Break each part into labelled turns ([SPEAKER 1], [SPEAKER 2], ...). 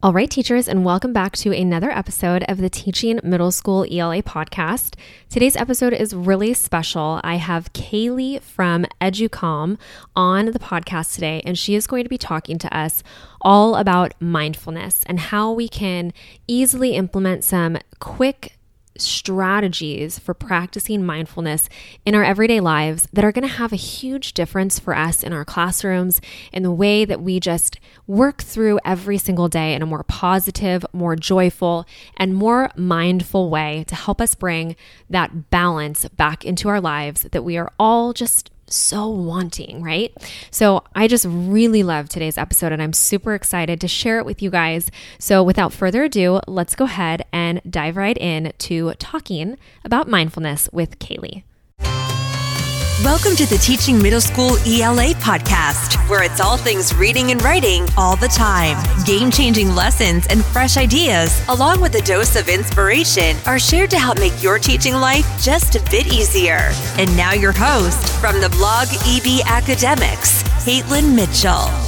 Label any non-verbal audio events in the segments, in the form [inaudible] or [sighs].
[SPEAKER 1] All right, teachers, and welcome back to another episode of the Teaching Middle School ELA podcast. Today's episode is really special. I have Kaylee from EduCalm on the podcast today, and she is going to be talking to us all about mindfulness and how we can easily implement some quick strategies for practicing mindfulness in our everyday lives that are going to have a huge difference for us in our classrooms in the way that we just work through every single day in a more positive, more joyful, and more mindful way to help us bring that balance back into our lives that we are all just so wanting, right? So I just really love today's episode and I'm super excited to share it with you guys. So without further ado, let's go ahead and dive right in to talking about mindfulness with Kaylee.
[SPEAKER 2] Welcome to the Teaching Middle School ELA podcast, where it's all things reading and writing all the time. Game changing lessons and fresh ideas, along with a dose of inspiration, are shared to help make your teaching life just a bit easier. And now, your host from the blog EB Academics, Caitlin Mitchell.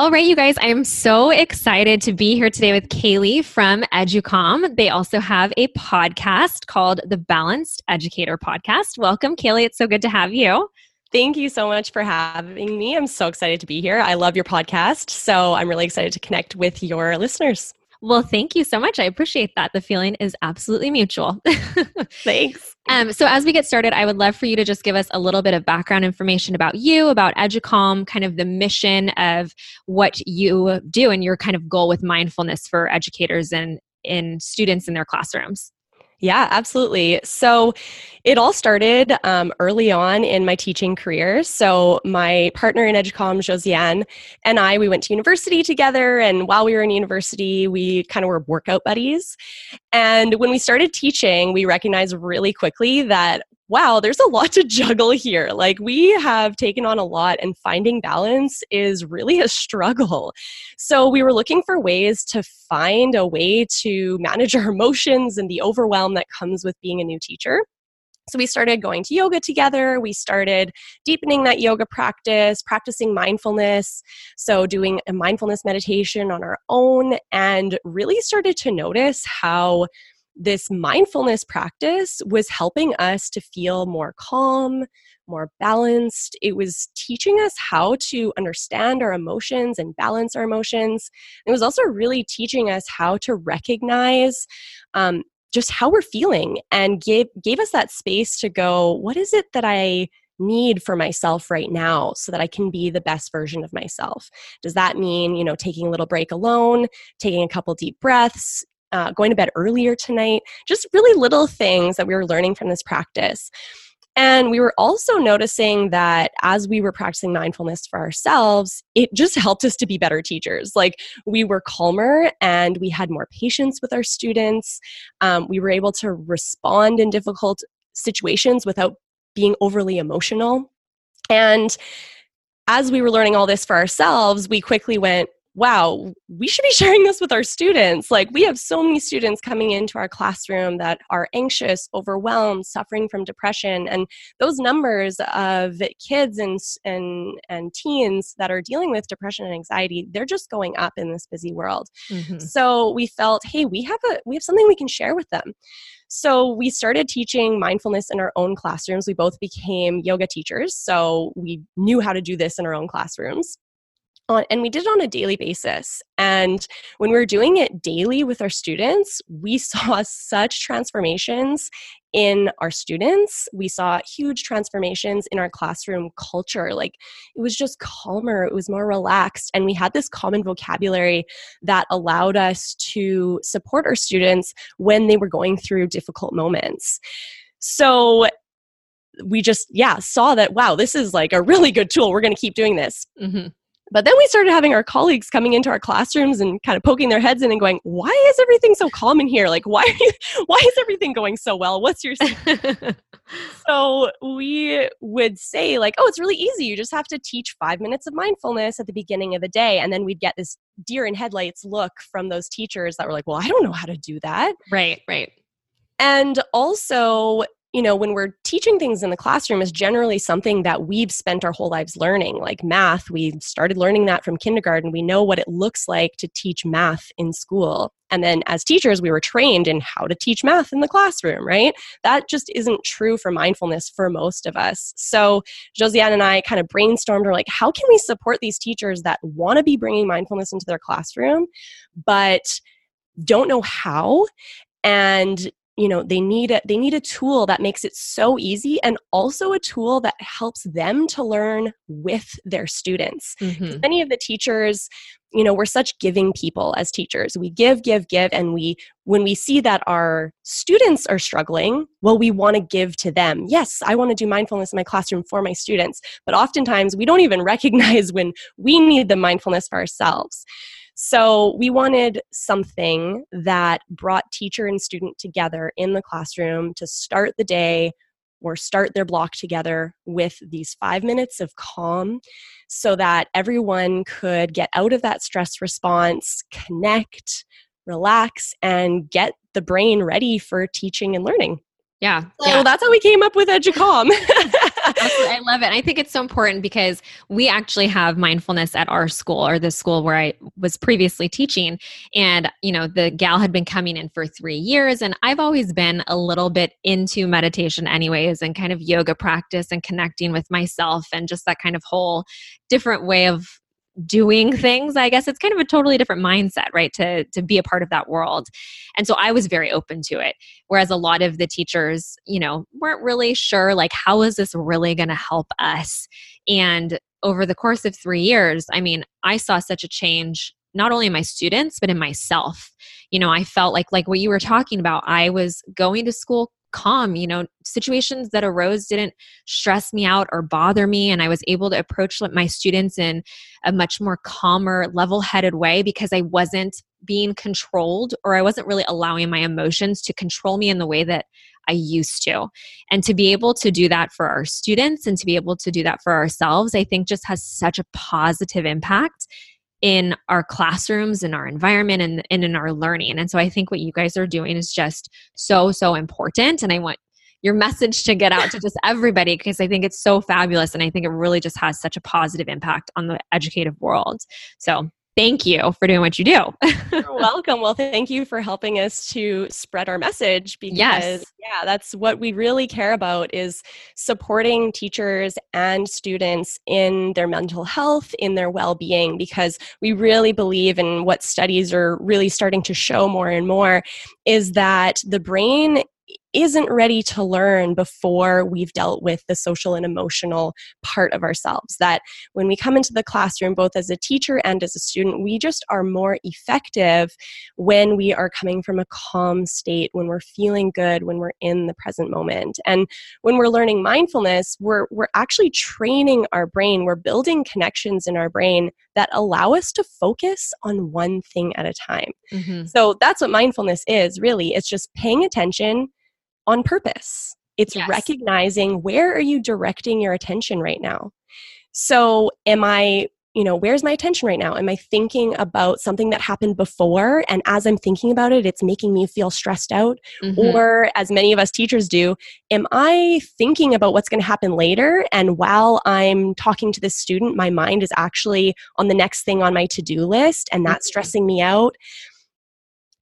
[SPEAKER 1] All right, you guys, I am so excited to be here today with Kaylee from EduCalm. They also have a podcast called the Balanced Educator Podcast. Welcome, Kaylee. It's so good to have you.
[SPEAKER 3] Thank you so much for having me. I'm so excited to be here. I love your podcast, so I'm really excited to connect with your listeners.
[SPEAKER 1] Well, thank you so much. I appreciate that. The feeling is absolutely mutual. [laughs]
[SPEAKER 3] Thanks.
[SPEAKER 1] Um, so, as we get started, I would love for you to just give us a little bit of background information about you, about EduCalm, kind of the mission of what you do and your kind of goal with mindfulness for educators and in students in their classrooms.
[SPEAKER 3] Yeah, absolutely. So it all started um, early on in my teaching career. So my partner in EduCalm, Josiane, and I, we went to university together. And while we were in university, we kind of were workout buddies. And when we started teaching, we recognized really quickly that wow, there's a lot to juggle here. Like, we have taken on a lot, and finding balance is really a struggle. So, we were looking for ways to find a way to manage our emotions and the overwhelm that comes with being a new teacher. So we started going to yoga together. We started deepening that yoga practice, practicing mindfulness. So doing a mindfulness meditation on our own, and really started to notice how this mindfulness practice was helping us to feel more calm, more balanced. It was teaching us how to understand our emotions and balance our emotions. It was also really teaching us how to recognize um, just how we're feeling and gave gave us that space to go, what is it that I need for myself right now so that I can be the best version of myself. Does that mean, you know, taking a little break alone, taking a couple deep breaths, uh, going to bed earlier tonight, just really little things that we were learning from this practice. And we were also noticing that as we were practicing mindfulness for ourselves, it just helped us to be better teachers. Like we were calmer and we had more patience with our students. Um, we were able to respond in difficult situations without being overly emotional. And as we were learning all this for ourselves, we quickly went, wow, we should be [laughs] sharing this with our students. Like, we have so many students coming into our classroom that are anxious, overwhelmed, suffering from depression. And those numbers of kids and, and, and teens that are dealing with depression and anxiety, they're just going up in this busy world. Mm-hmm. So we felt, hey, we have a we have something we can share with them. So we started teaching mindfulness in our own classrooms. We both became yoga teachers, so we knew how to do this in our own classrooms on, and we did it on a daily basis. And when we were doing it daily with our students, we [laughs] saw such transformations in our students. We saw huge transformations in our classroom culture. Like it was just calmer, it was more relaxed, and we had this common vocabulary that allowed us to support our students when they were going through difficult moments. So we just yeah saw that wow this is like a really good tool we're going to keep doing this mm-hmm. But then we started having our colleagues coming into our classrooms and kind of poking their heads in and going, "Why is everything so calm in here? Like, why, you, [laughs] why is everything going so well? What's your?" [laughs] so we would say, like, "Oh, it's really easy. You just have to teach five minutes of mindfulness at the beginning of the day," and then we'd get this deer in headlights look from those teachers that were like, "Well, I don't know how to do that."
[SPEAKER 1] Right. Right.
[SPEAKER 3] And also, you know, when we're teaching things in the classroom is generally something that we've spent our whole lives learning, like math. We started learning that from kindergarten. We know what it looks like to teach math in school. And then as teachers, we were trained in how to teach math in the classroom, right? That just isn't true for mindfulness for most of us. So Josiane and I kind of brainstormed, or like, how can we support these teachers that want to be bringing mindfulness into their classroom, but don't know how and you know they need a they need a tool that makes it so easy and also a tool that helps them to learn with their students. Mm-hmm. many of the teachers you know we're such giving people as teachers. We give give give and we when we see that our students are struggling well we want to give to them. Yes i want to do mindfulness in my classroom for my students but oftentimes we don't even [laughs] recognize when we need the mindfulness for ourselves so we wanted something that brought teacher and student together in the classroom to start the day or start their block together with these five minutes of calm so that everyone could get out of that stress response, connect, relax, and get the brain ready for teaching and learning.
[SPEAKER 1] Yeah.
[SPEAKER 3] So
[SPEAKER 1] yeah.
[SPEAKER 3] that's how we came up with EduCalm. [laughs]
[SPEAKER 1] I love it. I think it's so important because we actually have mindfulness at our school or the school where I was previously teaching. And, you know, the gal had been coming in for three years. And I've always been a little bit into meditation, anyways, and kind of yoga practice and connecting with myself and just that kind of whole different way of doing things i guess it's kind of a totally different mindset right to to be a part of that world. And so i was very open to it whereas a lot of the teachers you know weren't really sure like how is this really going to help us? And over the course of 3 years i mean i saw such a change not only in my students but in myself. You know i felt like like what you were talking about i was going to school calm you know situations that arose didn't stress me out or bother me and i was able to approach my students in a much more calmer level-headed way because i wasn't being controlled or i wasn't really allowing my emotions to control me in the way that i used to. And to be able to do that for our students and to be able to do that for ourselves i think just has such a positive impact in our classrooms in our environment and, and in our learning. And so i think what you guys are doing is just so so important. And i want your message to get out to just everybody because I think it's so fabulous. And I think it really just has such a positive impact on the educative world. So thank you for doing what you do.
[SPEAKER 3] You're [laughs] welcome. Well, thank you for helping us to spread our message because yes. yeah, that's what we really care about is supporting teachers and students in their mental health, in their well-being because we really believe in what studies are really starting to show more and more is that the brain isn't ready to learn before we've dealt with the social and emotional part of ourselves. That when we come into the classroom, both as a teacher and as a student, we just are more effective when we are coming from a calm state, when we're feeling good, when we're in the present moment. And when we're learning mindfulness, we're, we're actually training our brain, we're building connections in our brain that allow us to focus on one thing at a time. Mm-hmm. So that's what mindfulness is really. It's just paying attention on purpose. It's yes. recognizing where are you directing your attention right now. So, am I, you know, where's my attention right now? Am I thinking about something that happened before? And as I'm thinking about it, it's making me feel stressed out? Mm-hmm. Or, as many of us teachers do, am I thinking about what's going to happen later? And while I'm talking to this student, my mind is actually on the next thing on my to do list and that's mm-hmm. stressing me out?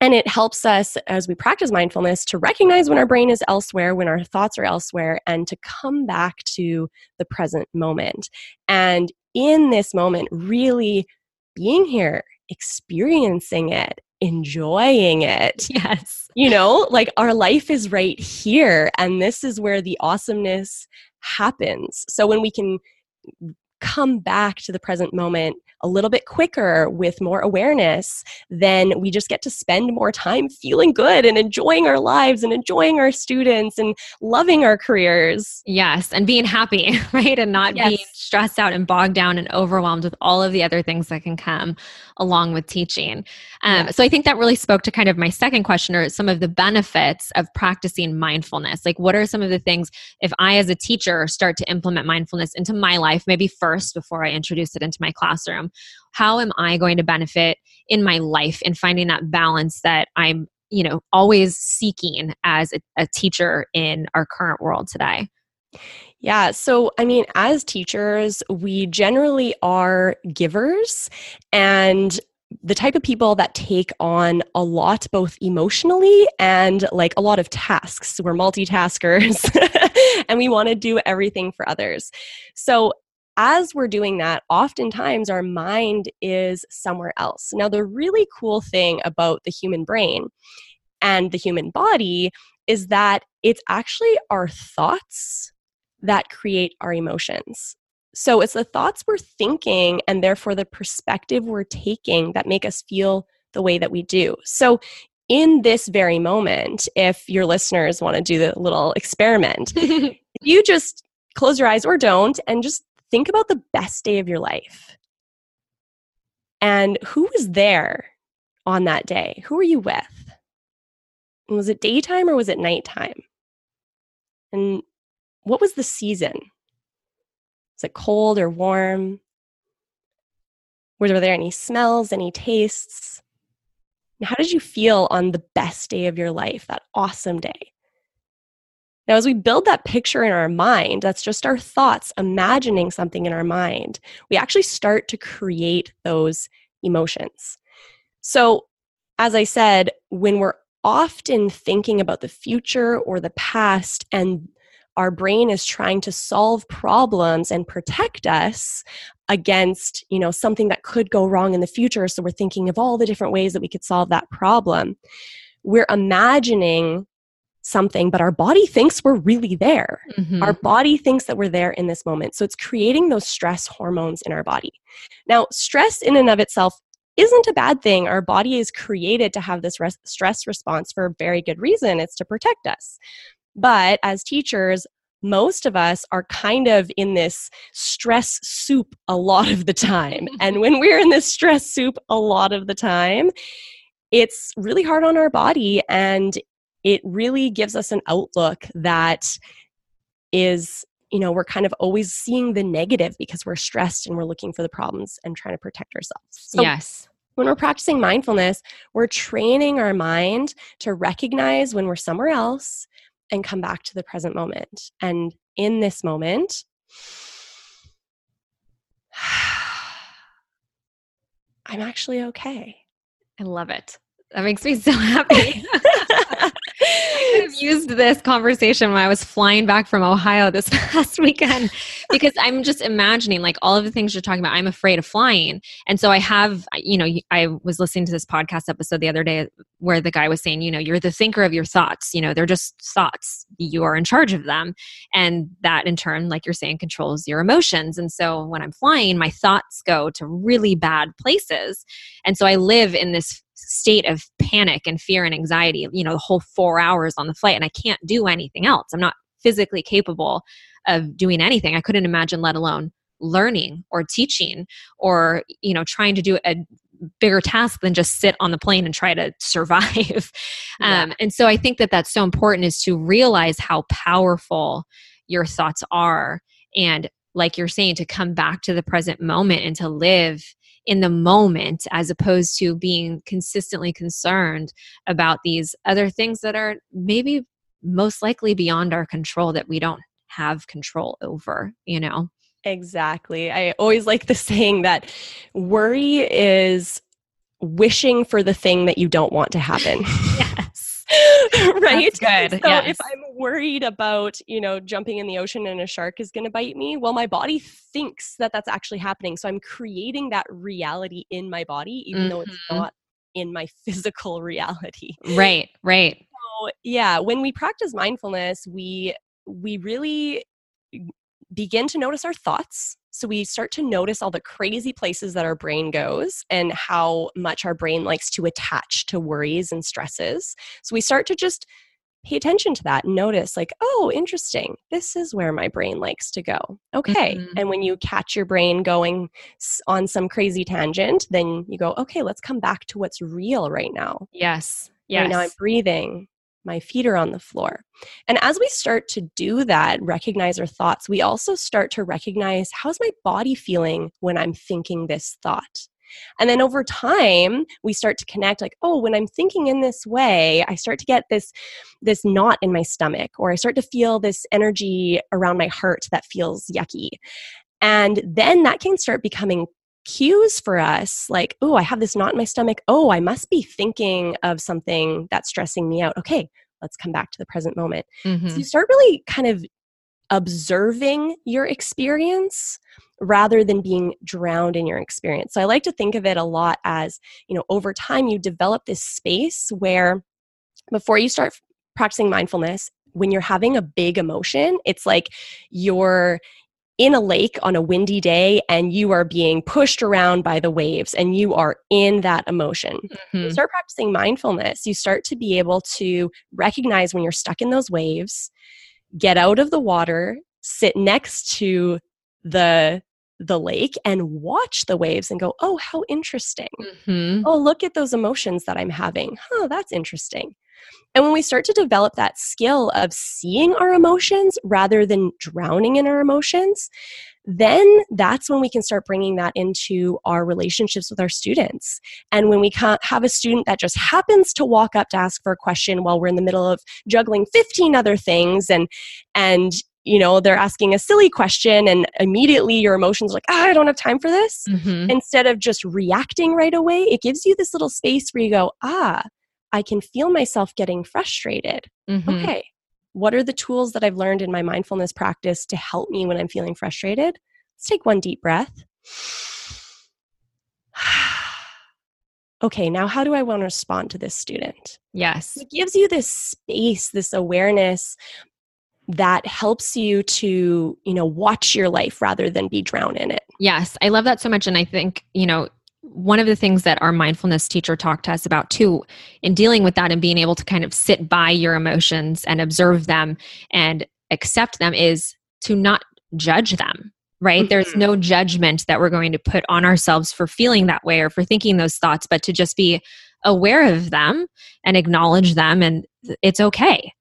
[SPEAKER 3] And it helps us as we practice mindfulness to recognize when our brain is elsewhere, when our thoughts are elsewhere, and to come back to the present moment. And in this moment, really being here, experiencing it, enjoying it.
[SPEAKER 1] Yes.
[SPEAKER 3] You know, like our life is right here, and this is where the awesomeness happens. So when we can come back to the present moment a little bit quicker with more awareness, then we just get to spend more time feeling good and enjoying our lives and enjoying our students and loving our careers.
[SPEAKER 1] Yes, and being happy, [laughs] right? And not yes. being stressed out and bogged down and overwhelmed with all of the other things that can come along with teaching. Um, yes. So I think that really spoke to kind of my second question or some of the benefits of practicing mindfulness. Like, what are some of the things if I, as a teacher, start to implement mindfulness into my life, maybe first before I introduce it into my classroom? how am I going to benefit in my life in finding that balance that I'm you know, always seeking as a, a teacher in our current world today?
[SPEAKER 3] Yeah. So, I mean, as teachers, we generally are givers and the type of people that take on a lot both emotionally and like a lot of tasks. We're multitaskers [laughs] and we want to do everything for others. So, as we're doing that, oftentimes our mind is somewhere else. Now, the really cool thing about the human brain and the human body is that it's actually our thoughts that create our emotions. So it's the thoughts we're thinking and therefore the perspective we're taking that make us feel the way that we do. So in this very moment, if your listeners want to do the little experiment, [laughs] you just close your eyes or don't and just think about the best day of your life. And who was there on that day? Who were you with? And was it daytime or was it nighttime? And what was the season? Was it cold or warm? Were there any smells, any tastes? And how did you feel on the best day of your life, that awesome day? Now, as we build that picture in our mind, that's just our thoughts imagining something in our mind, we actually start to create those emotions. So, as I said, when we're often thinking about the future or the past and our brain is trying to solve problems and protect us against you know something that could go wrong in the future so we're thinking of all the different ways that we could solve that problem we're imagining something but our body thinks we're really there. Mm-hmm. our body thinks that we're there in this moment. So it's creating those stress hormones in our body. Now stress in and of itself isn't a bad thing. Our body is created to have this res- stress response for a very good reason. It's to protect us. But as teachers, most of us are kind of in this stress soup a lot of the time. [laughs] and when we're in this stress soup a lot of the time, it's really hard on our body. And it really gives us an outlook that is you know we're kind of always seeing the negative because we're stressed and we're looking for the problems and trying to protect ourselves
[SPEAKER 1] so yes
[SPEAKER 3] when we're practicing mindfulness we're training our mind to recognize when we're somewhere else and come back to the present moment. And in this moment, [sighs] I'm actually okay.
[SPEAKER 1] I love it. That makes me so happy. [laughs] [laughs] Have used this conversation when I was flying back from Ohio this [laughs] past weekend because I'm just imagining like all of the things you're talking about. I'm afraid of flying. And so I have, you know, I was listening to this podcast episode the other day where the guy was saying, you know, you're the thinker of your thoughts. You know, they're just thoughts. You are in charge of them. And that in turn, like you're saying, controls your emotions. And so when I'm flying, my thoughts go to really bad places. And so I live in this state of panic and fear and anxiety, you know, the whole four hours on the flight, and I can't do anything else. I'm not physically capable of doing anything. I couldn't imagine, let alone learning or teaching or, you know, trying to do a bigger task than just sit on the plane and try to [laughs] survive. Yeah. Um, and so I think that that's so important is to realize how powerful your thoughts are. And like you're saying, to come back to the present moment and to live in the moment as opposed to being consistently concerned about these other things that are maybe most likely beyond our control that we don't have control over, you know?
[SPEAKER 3] Exactly. I always like the saying that worry is wishing for the thing that you don't want to happen. [laughs] [laughs] right?
[SPEAKER 1] That's good.
[SPEAKER 3] So yes. if I'm worried about, you know, jumping in the ocean and a shark is going to bite me, well, my body thinks that that's actually happening. So I'm creating that reality in my body, even mm-hmm. though it's mm-hmm. not in my [laughs] physical reality.
[SPEAKER 1] Right, right.
[SPEAKER 3] So yeah, when we practice mindfulness, we we really begin to notice our thoughts. So we start to notice all the crazy places that our brain goes and how much our brain likes to attach to worries and stresses. So we start to just pay attention to that and notice like oh interesting. This is where my brain likes to go. Okay. Mm-hmm. and when you catch your brain going on some crazy tangent then you go okay let's come back to what's real right now.
[SPEAKER 1] Yes. Yes right
[SPEAKER 3] now i'm breathing my feet are on the floor. And as we start to do that, recognize our thoughts, we also start to recognize how's my body feeling when I'm thinking this thought? And then over time, we start to connect like, oh, when I'm thinking in this way, I start to get this this knot in my stomach or I start to feel this energy around my heart that feels yucky. And then that can start becoming cues for us like, oh, I have this knot in my stomach. Oh, I must be thinking of something that's stressing me out. Okay, let's come back to the present moment. Mm-hmm. So you start really kind of observing your experience rather than being drowned in your experience. So I like to think of it a lot as, you know, over time you develop this space where before you start practicing mindfulness, when you're having a big emotion, it's like you're in a lake on a windy day and you are being pushed around by the waves and you are in that emotion. Mm-hmm. Start practicing mindfulness, you start to be able to recognize when you're stuck in those waves, get out of the water, sit next to the the lake and watch the waves and go, oh, how interesting. Mm-hmm. Oh, look at those emotions that I'm having. Huh, that's interesting. And when we start to develop that skill of seeing our emotions rather than drowning in our emotions, then that's when we can start bringing that into our relationships with our students. And when we have a student that just happens to walk up to ask for a question while we're in the middle of juggling 15 other things and and you know they're asking a silly question and immediately your emotions are like ah, i don't have time for this mm-hmm. instead of just reacting right away it gives you this little space where you go ah I can feel myself getting frustrated. Mm-hmm. Okay, what are the tools that I've learned in my mindfulness practice to help me when I'm feeling frustrated? Let's take one deep breath. [sighs] okay, now how do I want to respond to this student?
[SPEAKER 1] Yes.
[SPEAKER 3] It gives you this space, this awareness that helps you to, you know, watch your life rather than be drowned in it.
[SPEAKER 1] Yes, I love that so much and I think, you know, one of the things that our mindfulness teacher talked to us about too in dealing with that and being able to kind of sit by your emotions and observe them and accept them is to not judge them right mm-hmm. there's no judgment that we're going to put on ourselves for feeling that way or for thinking those thoughts but to just be aware of them and acknowledge them and it's okay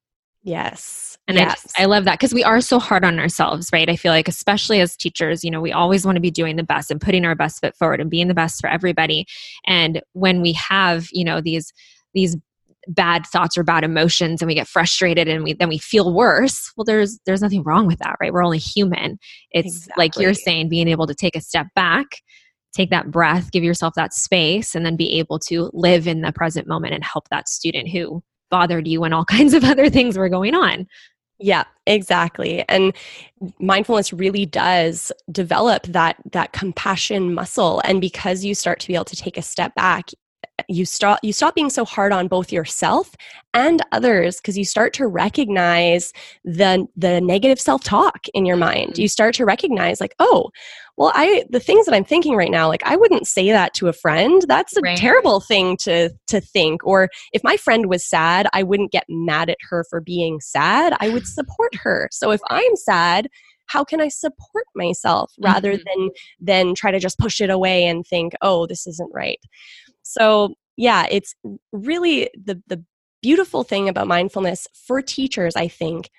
[SPEAKER 3] yes
[SPEAKER 1] and
[SPEAKER 3] yes.
[SPEAKER 1] I, I love that because we are so hard on ourselves, right? I feel like, especially as teachers, you know, we always want to be doing the best and putting our best foot forward and being the best for everybody. And when we have, you know, these, these bad thoughts or bad emotions and we get frustrated and we then we feel worse well there's there's nothing wrong with that right we're only human it's exactly. like you're saying being able to take a step back take that breath give yourself that space and then be able to live in the present moment and help that student who bothered you when all [laughs] kinds of other things were going on
[SPEAKER 3] yeah, exactly. And mindfulness really does develop that that compassion muscle and because you start to be able to take a step back, you stop you stop being so hard on both yourself and others because you start to recognize the the negative self-talk in your mind. Mm-hmm. you start to recognize like oh well i the things that i'm thinking right now like i wouldn't say that to a friend. That's a right. terrible thing to to think. Or if my friend was sad i wouldn't get mad at her for being sad. I would support her. So if i'm sad how can i support myself rather mm-hmm. than than try to just push it away and think oh this isn't right so, yeah, it's really the the beautiful thing about mindfulness for teachers, I think,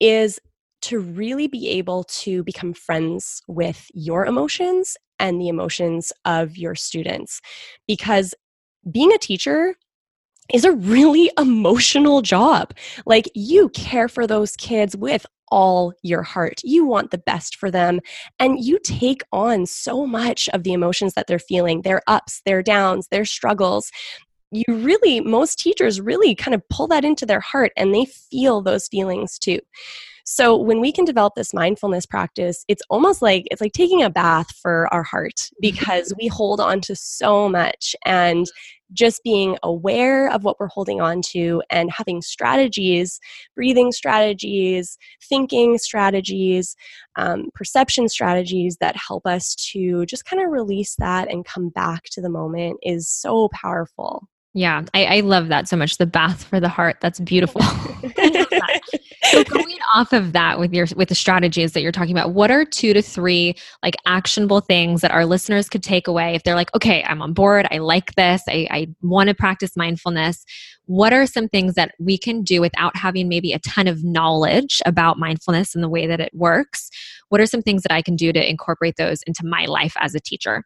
[SPEAKER 3] is to really be able to become friends with your emotions and the emotions of your students. Because being a teacher is a really emotional job. Like you care for those kids with all your heart. You want the best for them and you take on so much of the emotions that they're feeling, their ups, their downs, their struggles. You really, most teachers really kind of pull that into their heart and they feel those feelings too. So when we can develop this mindfulness practice, it's almost like it's like taking a bath for our heart [laughs] because we hold on to so much and just being aware of what we're holding on to and having strategies, breathing strategies, thinking strategies, um, perception strategies that help us to just kind of release that and come back to the moment is so powerful.
[SPEAKER 1] Yeah, I, I, love that so much. The bath for the heart. That's beautiful. [laughs] that. So [laughs] going off of that with your with the strategies that you're talking about, what are two to three like actionable things that our listeners could take away if they're like, okay, I'm on board, I like this, I, I want to practice mindfulness. What are some things that we can do without having maybe a ton of knowledge about mindfulness and the way that it works? What are some things that I can do to incorporate those into my life as a teacher?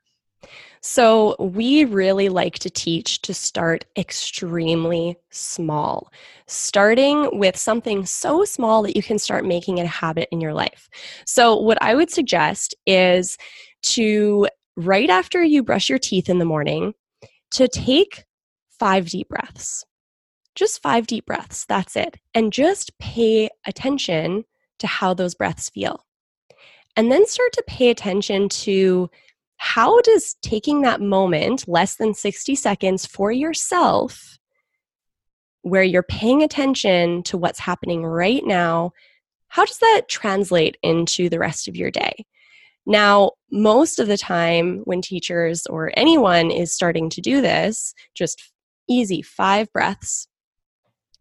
[SPEAKER 3] So, we really like to teach to start extremely small, starting with something so small that you can start making it a habit in your life. So, what I would suggest is to, right after you brush your teeth in the morning, to take five deep breaths. Just five deep breaths, that's it. And just pay attention to how those breaths feel. And then start to pay attention to how does taking that moment, less than 60 seconds for yourself, where you're paying attention to what's happening right now, how does that translate into the rest of your day? Now, most of the time when teachers or anyone is starting to do this, just easy five breaths,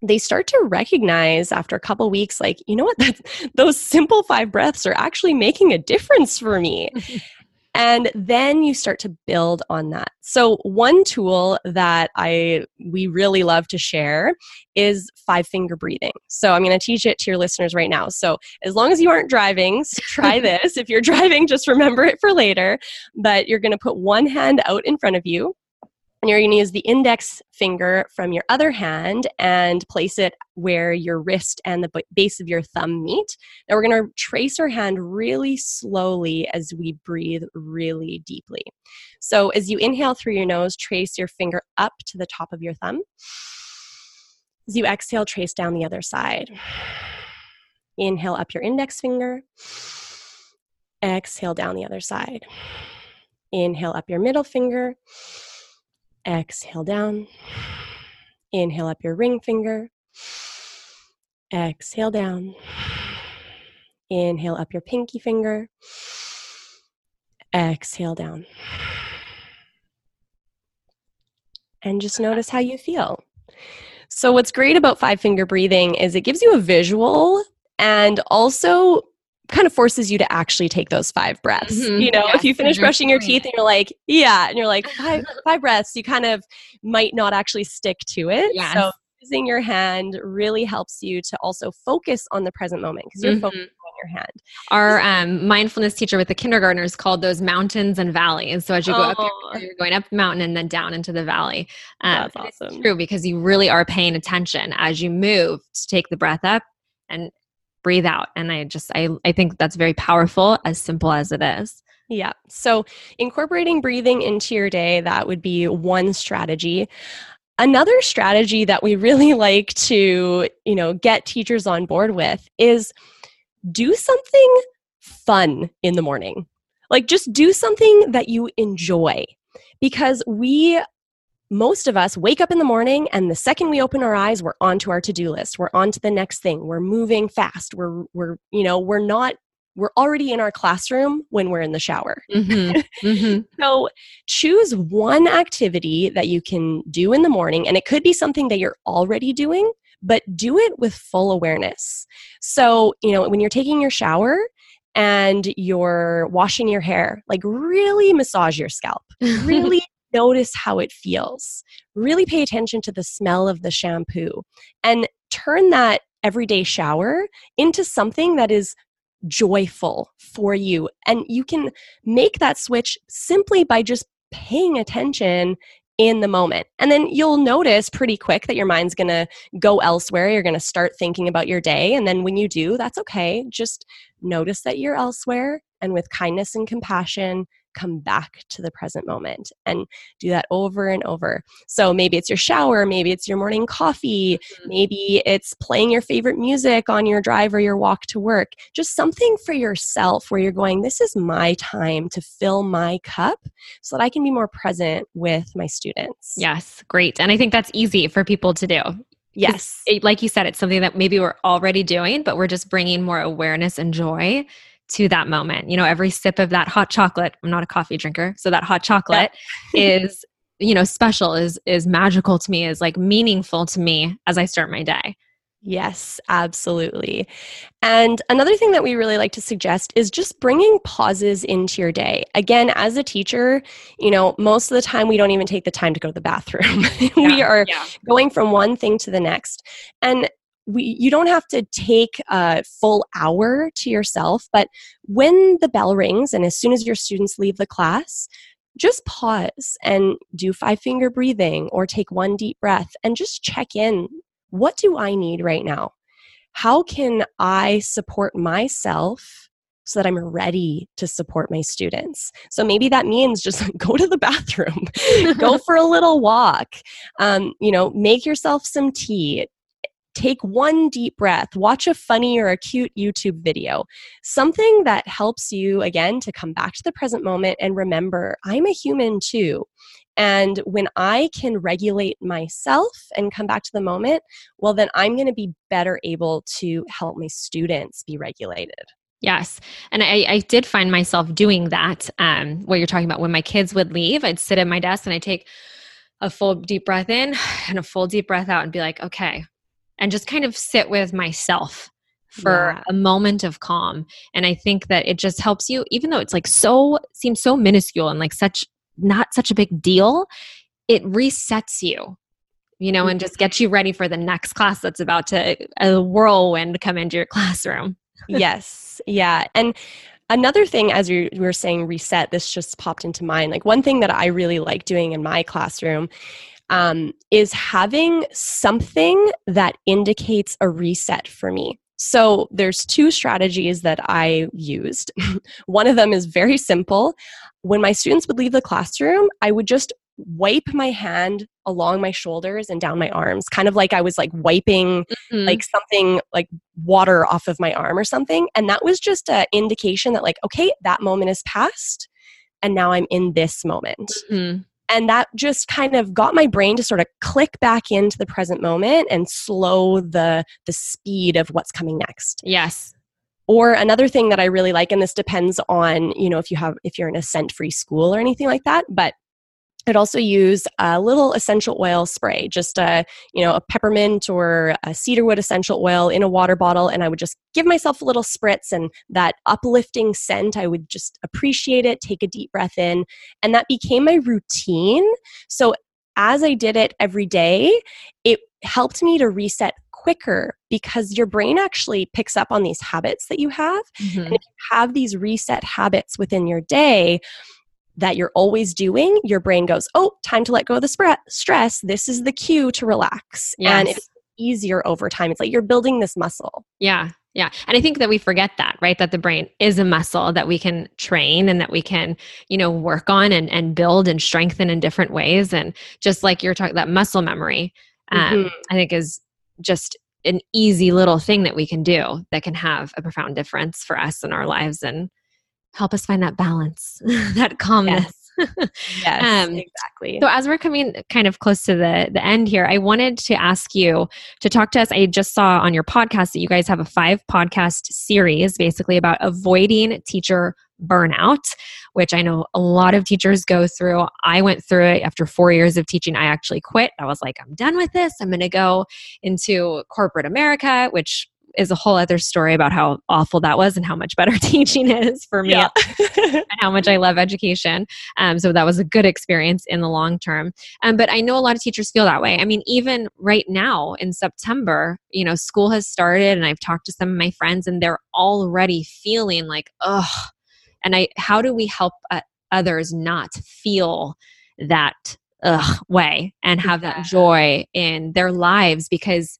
[SPEAKER 3] they start to recognize after a couple weeks like you know what [laughs] That's, those simple five breaths are actually making a difference for me [laughs] and then you start to build on that. So one tool that i we really love to share is five finger breathing. So i'm going to teach it to your listeners right now. So as long as you aren't driving try [laughs] this. If you're [laughs] driving just remember it for later but you're going to put one hand out in front of you and you're going to use the index finger from your other hand and place it where your wrist and the base of your thumb meet. Now we're going to trace our hand really slowly as we breathe really deeply. So as you inhale through your nose, trace your finger up to the top of your thumb. As you exhale, trace down the other side. Inhale up your index finger. Exhale down the other side. Inhale up your middle finger Exhale down. Inhale up your ring finger. Exhale down. Inhale up your pinky finger. Exhale down. And just notice how you feel. So, what's great about five finger breathing is it gives you a visual and also kind of forces you to actually take those five breaths. Mm-hmm. You know, yes, if you finish brushing your teeth and you're like, yeah, and you're like five [laughs] five breaths, you kind of might not actually stick to it. Yes. So using your hand really helps you to also focus on the present moment because you're mm-hmm. focusing on your hand.
[SPEAKER 1] Our um, mindfulness teacher with the kindergartners called those mountains and valleys. So as you go oh. up, you're, you're, going up the mountain and then down into the valley. Um, That's awesome. true because you really are paying attention as you move to take the breath up and breathe out. And i just i i think that's very powerful as simple as it is.
[SPEAKER 3] Yeah. So incorporating breathing into your day that would be one strategy. Another strategy that we really [laughs] like to you know get teachers on board with is do something fun in the morning. Like just do something that you enjoy. Because we most of us wake up in the morning and the second we open our eyes we're on to our to-do list we're on to the next thing we're moving fast we're we're you know we're not we're already in our classroom when we're in the shower. Mm-hmm. Mm-hmm. [laughs] so choose one activity that you can do in the morning, and it could be something that you're already doing, but do it with full awareness. So, you know, when you're taking your shower and you're washing your hair, like really massage your scalp, [laughs] really notice how it feels. Really pay attention to the smell of the shampoo and turn that everyday shower into something that is joyful for you. And you can make that switch simply by just paying attention in the moment. And then you'll notice pretty quick that your mind's going to go elsewhere. You're going to start thinking about your day. And then when you do, that's okay. Just notice that you're elsewhere and with kindness and compassion, come back to the present moment and do that over and over. So maybe it's your shower, maybe it's your morning coffee, mm-hmm. maybe it's playing your favorite music on your drive or your walk to work. Just something for yourself where you're going, this is my time to fill my cup so that I can be more present with my students.
[SPEAKER 1] Yes, great. And I think that's easy for people to do.
[SPEAKER 3] Yes.
[SPEAKER 1] It, like you said, it's something that maybe we're already doing, but we're just bringing more awareness and joy to that moment. You know, every sip of that hot chocolate, I'm not a coffee drinker, so that hot chocolate [laughs] is, you know, special, is is magical to me, is like meaningful to me as I start my day.
[SPEAKER 3] Yes, absolutely. And another thing that we really like to suggest is just bringing pauses into your day. Again, as a teacher, you know, most of the time we don't even take the time to go to the bathroom. [laughs] Yeah, we are yeah. going from one thing to the next. And we you don't have to take a full hour to yourself but when the bell rings and as soon as your students leave the class just pause and do five finger breathing or take one deep breath and just check in. What do I need right now? How can I support myself so that I'm ready to support my students. So maybe that means just go to the bathroom, [laughs] go [laughs] for a little walk, um, you know, make yourself some tea. Take one deep breath, watch a funny or a cute YouTube video, something that helps you again to come back to the present moment and remember I'm a human too. And when I can regulate myself and come back to the moment, well, then I'm going to be better able to help my students be regulated.
[SPEAKER 1] Yes. And I, I did find myself doing that. Um, what you're talking about when my kids would leave, I'd sit at my desk and I'd take a full deep breath in [sighs] and a full deep breath out and be like, okay, and just kind of sit with myself for yeah. a moment of calm. And I think that it just helps you, even though it's like so, seems so minuscule and like such, not such a big deal, it resets you you know, and just gets you mm-hmm. ready for the next class that's about to a whirlwind come into your classroom
[SPEAKER 3] yes. Yeah. And another thing, as you were saying, reset, this just popped into mind. Like one thing that I really like doing in my classroom um, is having something that indicates a reset for me. So there's two strategies that I used. [laughs] One of them is very simple. When my students would leave the classroom, I would just wipe my hand along my shoulders and down my arms kind of like i was like wiping mm-hmm. like something like water off of my arm or something and that was just an indication that like okay that moment is past and now i'm in this moment mm-hmm. And that just kind of got my brain to sort of click back into the present moment and slow the the speed of what's coming next.
[SPEAKER 1] Yes.
[SPEAKER 3] Or another thing that i really like and this depends on you know if you have if you're in a scent free school or anything like that but I'd also use a little essential oil spray, just a you know a peppermint or a cedarwood essential oil in a water bottle, and I would just give myself a little spritz, and that uplifting scent, I would just appreciate it, take a deep breath in, and that became my routine. So as I did it every day, it helped me to reset quicker because your brain actually picks up on these habits that you have, mm-hmm. and if you have these reset habits within your day that you're always doing, your brain goes, oh, time to let go of the sp- stress. This is the cue to relax. Yes. And it's easier over time. It's like you're building this muscle.
[SPEAKER 1] Yeah. Yeah. And I think that we forget that, right? That the brain is a muscle that we can train and that we can, you know, work on and, and build and strengthen in different ways. And just like you're talking, that muscle memory, um, mm-hmm. I think is just an easy little thing that we can do that can have a profound difference for us in our lives and help us find that balance, [laughs] that calmness.
[SPEAKER 3] Yes. yes, um, exactly.
[SPEAKER 1] So as we're coming kind of close to the the end here, I wanted to ask you to talk to us. I just saw on your podcast that you guys have a five podcast series basically about avoiding teacher burnout, which I know a lot of teachers go through. I went through it after four years of teaching. I actually quit. I was like, I'm done with this. I'm going to go into corporate America, which is a whole other story about how awful that was and how much better [laughs] teaching is for me yeah. [laughs] and how much I love education. Um, so that was a good experience in the long term. Um, but I know a lot of teachers feel that way. I mean, even right now in September, you know, school has started and I've talked to some of my friends and they're already feeling like, ugh. And I, how do we help uh, others not feel that ugh way and have that joy in their lives because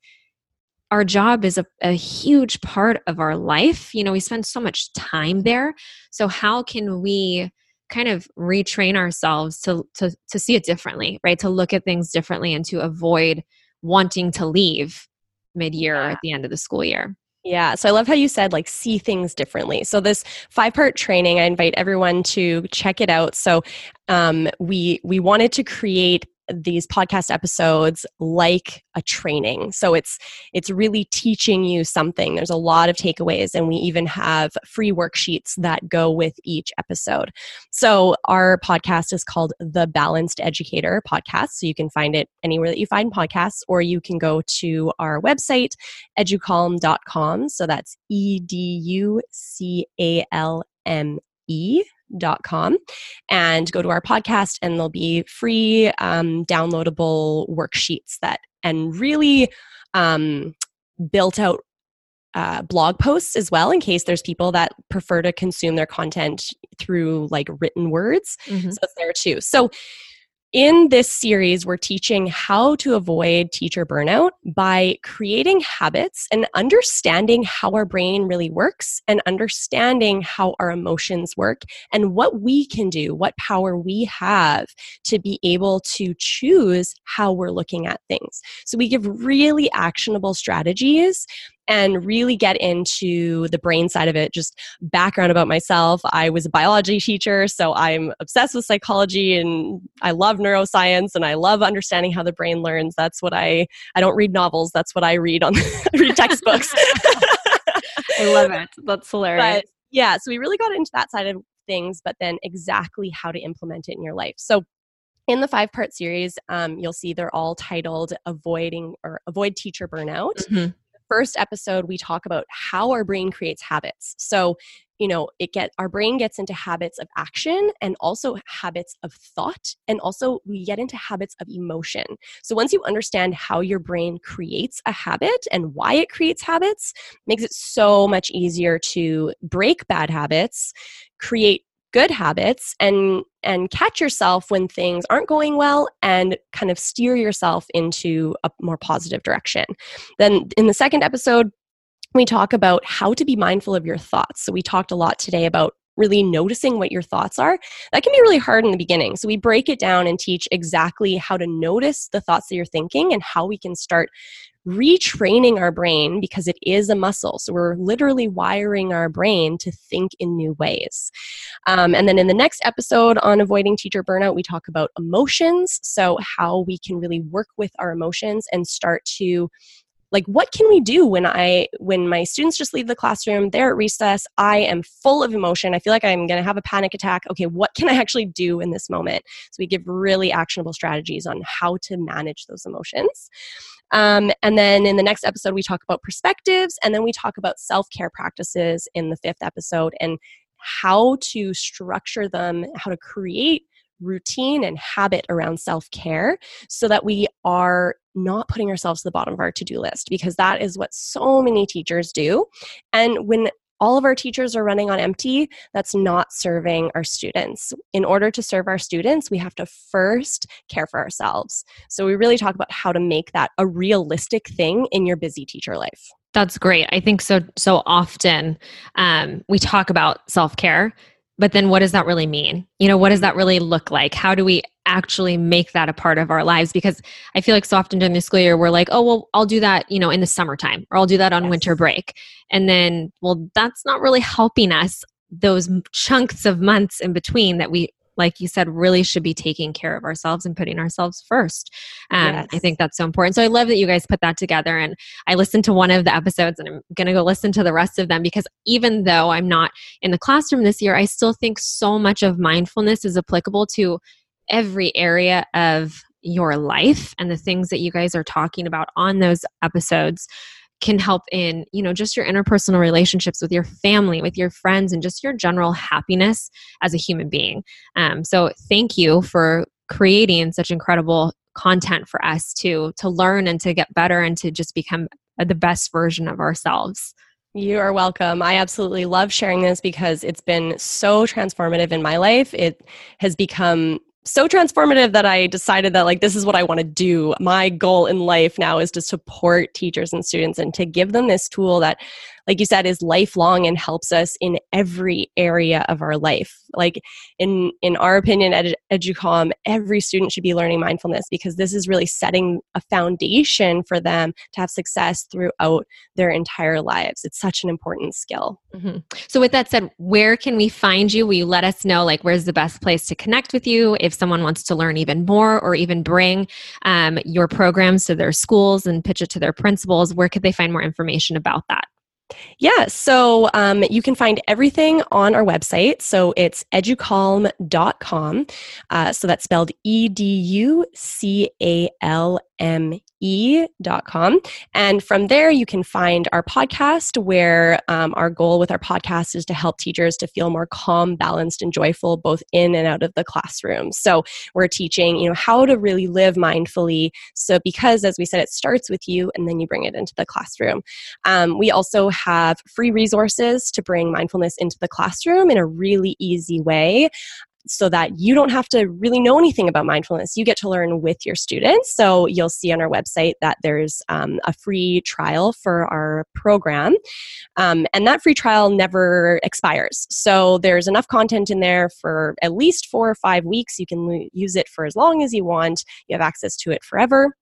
[SPEAKER 1] our job is a, a huge part of our life. You know, we spend so much time there. So, how can we kind of retrain ourselves to, to, to see it differently, right? To look at things differently and to avoid wanting to leave mid year yeah. at the end of the school year?
[SPEAKER 3] Yeah, so I love how you said like see things differently. So this five-part training, I invite everyone to check it out. So um, we we wanted to create these podcast episodes like a training. So it's it's really teaching you something. There's a lot of takeaways and we even have free worksheets that go with each episode. So our podcast is called the balanced educator podcast. So you can find it anywhere that you find podcasts or you can go to our website educalm.com so that's e d u c a l m e com and go to our podcast and there'll be free um, downloadable worksheets that and really um, built out uh, blog posts as well in case there's people that prefer to consume their content through like written words. Mm-hmm. So it's there too. So in this series, we're teaching how to avoid teacher burnout by creating habits and understanding how our brain really works and understanding how our emotions work and what we can do, what power we have to be able to choose how we're looking at things. So, we give really actionable strategies and really get into the brain side of it. Just background about myself I was a biology teacher, so I'm obsessed with psychology and I love neuroscience and I love understanding how the brain learns. That's what I, I don't read novels, that's what I read on [laughs] read textbooks. [laughs]
[SPEAKER 1] I love it. That's hilarious.
[SPEAKER 3] But, yeah, so we really got into that side of things, but then exactly how to implement it in your life. So in the five part series um, you'll see they're all titled avoiding or avoid teacher burnout mm-hmm first episode we talk about how our brain creates habits. So you know it get our brain gets into habits of action and also habits of thought and also we get into habits of emotion. So once you understand how your brain creates a habit and why it creates habits makes it so much easier to break bad habits create good habits and and catch yourself when things aren't going well and kind of steer yourself into a more positive direction. Then in the second episode we talk about how to be mindful of your thoughts. So we talked a lot today about really noticing what your thoughts are. That can be really hard in the beginning. So we break it down and teach exactly how to notice the thoughts that you're thinking and how we can start retraining our brain because it is a muscle. So we're literally wiring our brain to think in new ways. Um, and then in the next episode on avoiding teacher burnout, we talk about emotions. So, how we can really work with our emotions and start to like what can we do when i when my students just leave the classroom they're at recess i am full of emotion i feel like i'm going to have a panic attack okay what can i actually do in this moment so we give really actionable strategies on how to manage those emotions um, and then in the next episode, we talk about perspectives, and then we talk about self care practices in the fifth episode and how to structure them, how to create routine and habit around self care so that we are not putting ourselves to the bottom of our to do list because that is what so many teachers do. And when all of our teachers are running on empty, that's not serving our students. In order to serve our students, we have to first care for ourselves. So we really talk about how to make that a realistic thing in your busy teacher life.
[SPEAKER 1] That's great. I think so. So often um, we talk about self care, but then what does that really mean? You know, what does that really look like? How do we actually make that a part of our lives because i feel like so often during the school year we're like oh well i'll do that you know in the summertime or i'll do that on yes. winter break and then well that's not really helping us those chunks of months in between that we like you said really should be taking care of ourselves and putting ourselves first. Um, yes. i think that's so important. So i love that you guys put that together and i listened to one of the episodes and i'm going to go listen to the rest of them because even though i'm not in the classroom this year i still think so much of mindfulness is applicable to every area of your life and the things that you guys are talking about on those episodes can help in you know just your interpersonal relationships with your family with your friends and just your general happiness as a human being um, so thank you for creating such incredible content for us to to learn and to get better and to just become the best version of ourselves
[SPEAKER 3] you are welcome. I absolutely love sharing this because it's been so transformative in my life. It has become so transformative that I decided that like this is what I want to do. My goal in life now is to support teachers and students and to give them this tool that like you said is lifelong and helps us in every area of our life. Like in in our opinion at EduCalm every student should be learning mindfulness because this is really setting a foundation for them to have success throughout their entire lives. It's such an important skill.
[SPEAKER 1] Mm-hmm. so with that said where can we find you? Will you let us know like where's the best place to connect with you if someone wants to learn even more or even bring um, your programs to their schools and pitch it to their principals? Where could they find more information about that
[SPEAKER 3] yeah, so um, you can find everything on our website. So it's educalm.com. Uh, so that's spelled E D U C A L me.com. And from there, you can find our podcast, where um, our goal with our podcast is to help teachers to feel more calm, balanced, and joyful both in and out of the classroom. So we're teaching, you know, how to really live mindfully. So because, as we said, it starts with you and then you bring it into the classroom. Um, we also have free resources to bring mindfulness into the classroom in a really easy way so that you don't have to really know anything about mindfulness. You get to learn with your students. So you'll see on our website that there's um, a free trial for our program. Um, and that free trial never expires. So there's enough content in there for at least four or five weeks. You can use it for as long as you want, you have access to it forever.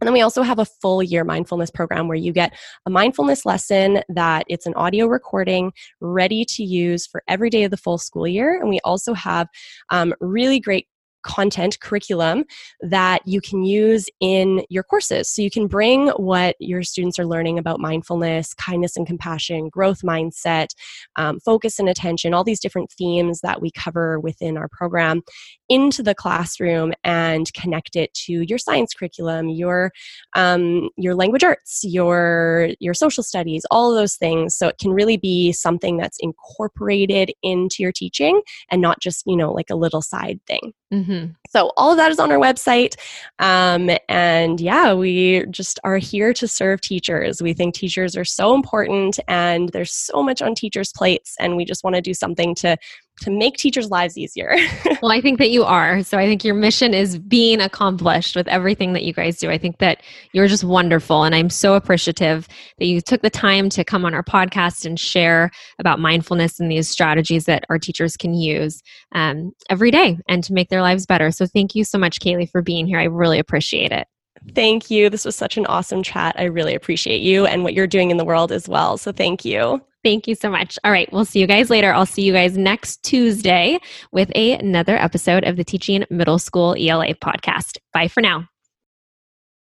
[SPEAKER 3] And then we also have a full year mindfulness program where you get a mindfulness lesson that it's an audio recording ready to use for every day of the full school year. And we also have um, really great content curriculum that you can use in your courses. So you can bring what your students are learning about mindfulness, kindness and compassion, growth mindset, um, focus and attention, all these different themes that we cover within our program into the classroom and connect it to your science curriculum, your um, your language arts, your your social studies, all of those things. So it can really be something that's incorporated into your teaching and not just you know like a little side thing. Mm-hmm. So all of that is on our website, um, and yeah, we just are here to serve teachers. We think teachers are so important, and there's so much on teachers' plates, and we just want to do something to to make teachers' lives easier. [laughs]
[SPEAKER 1] well, I think that you are. So I think your mission is being accomplished with everything that you guys do. I think that you're just wonderful. And I'm so appreciative that you took the time to come on our podcast and share about mindfulness and these strategies that our teachers can use um, every day and to make their lives better. So thank you so much, Kaylee, for being here. I really appreciate it.
[SPEAKER 3] Thank you. This was such an awesome chat. I really appreciate you and what you're doing in the world as well. So thank you.
[SPEAKER 1] Thank you so much. All right, we'll see you guys later. I'll see you guys next Tuesday with another episode of the Teaching Middle School ELA podcast. Bye for now.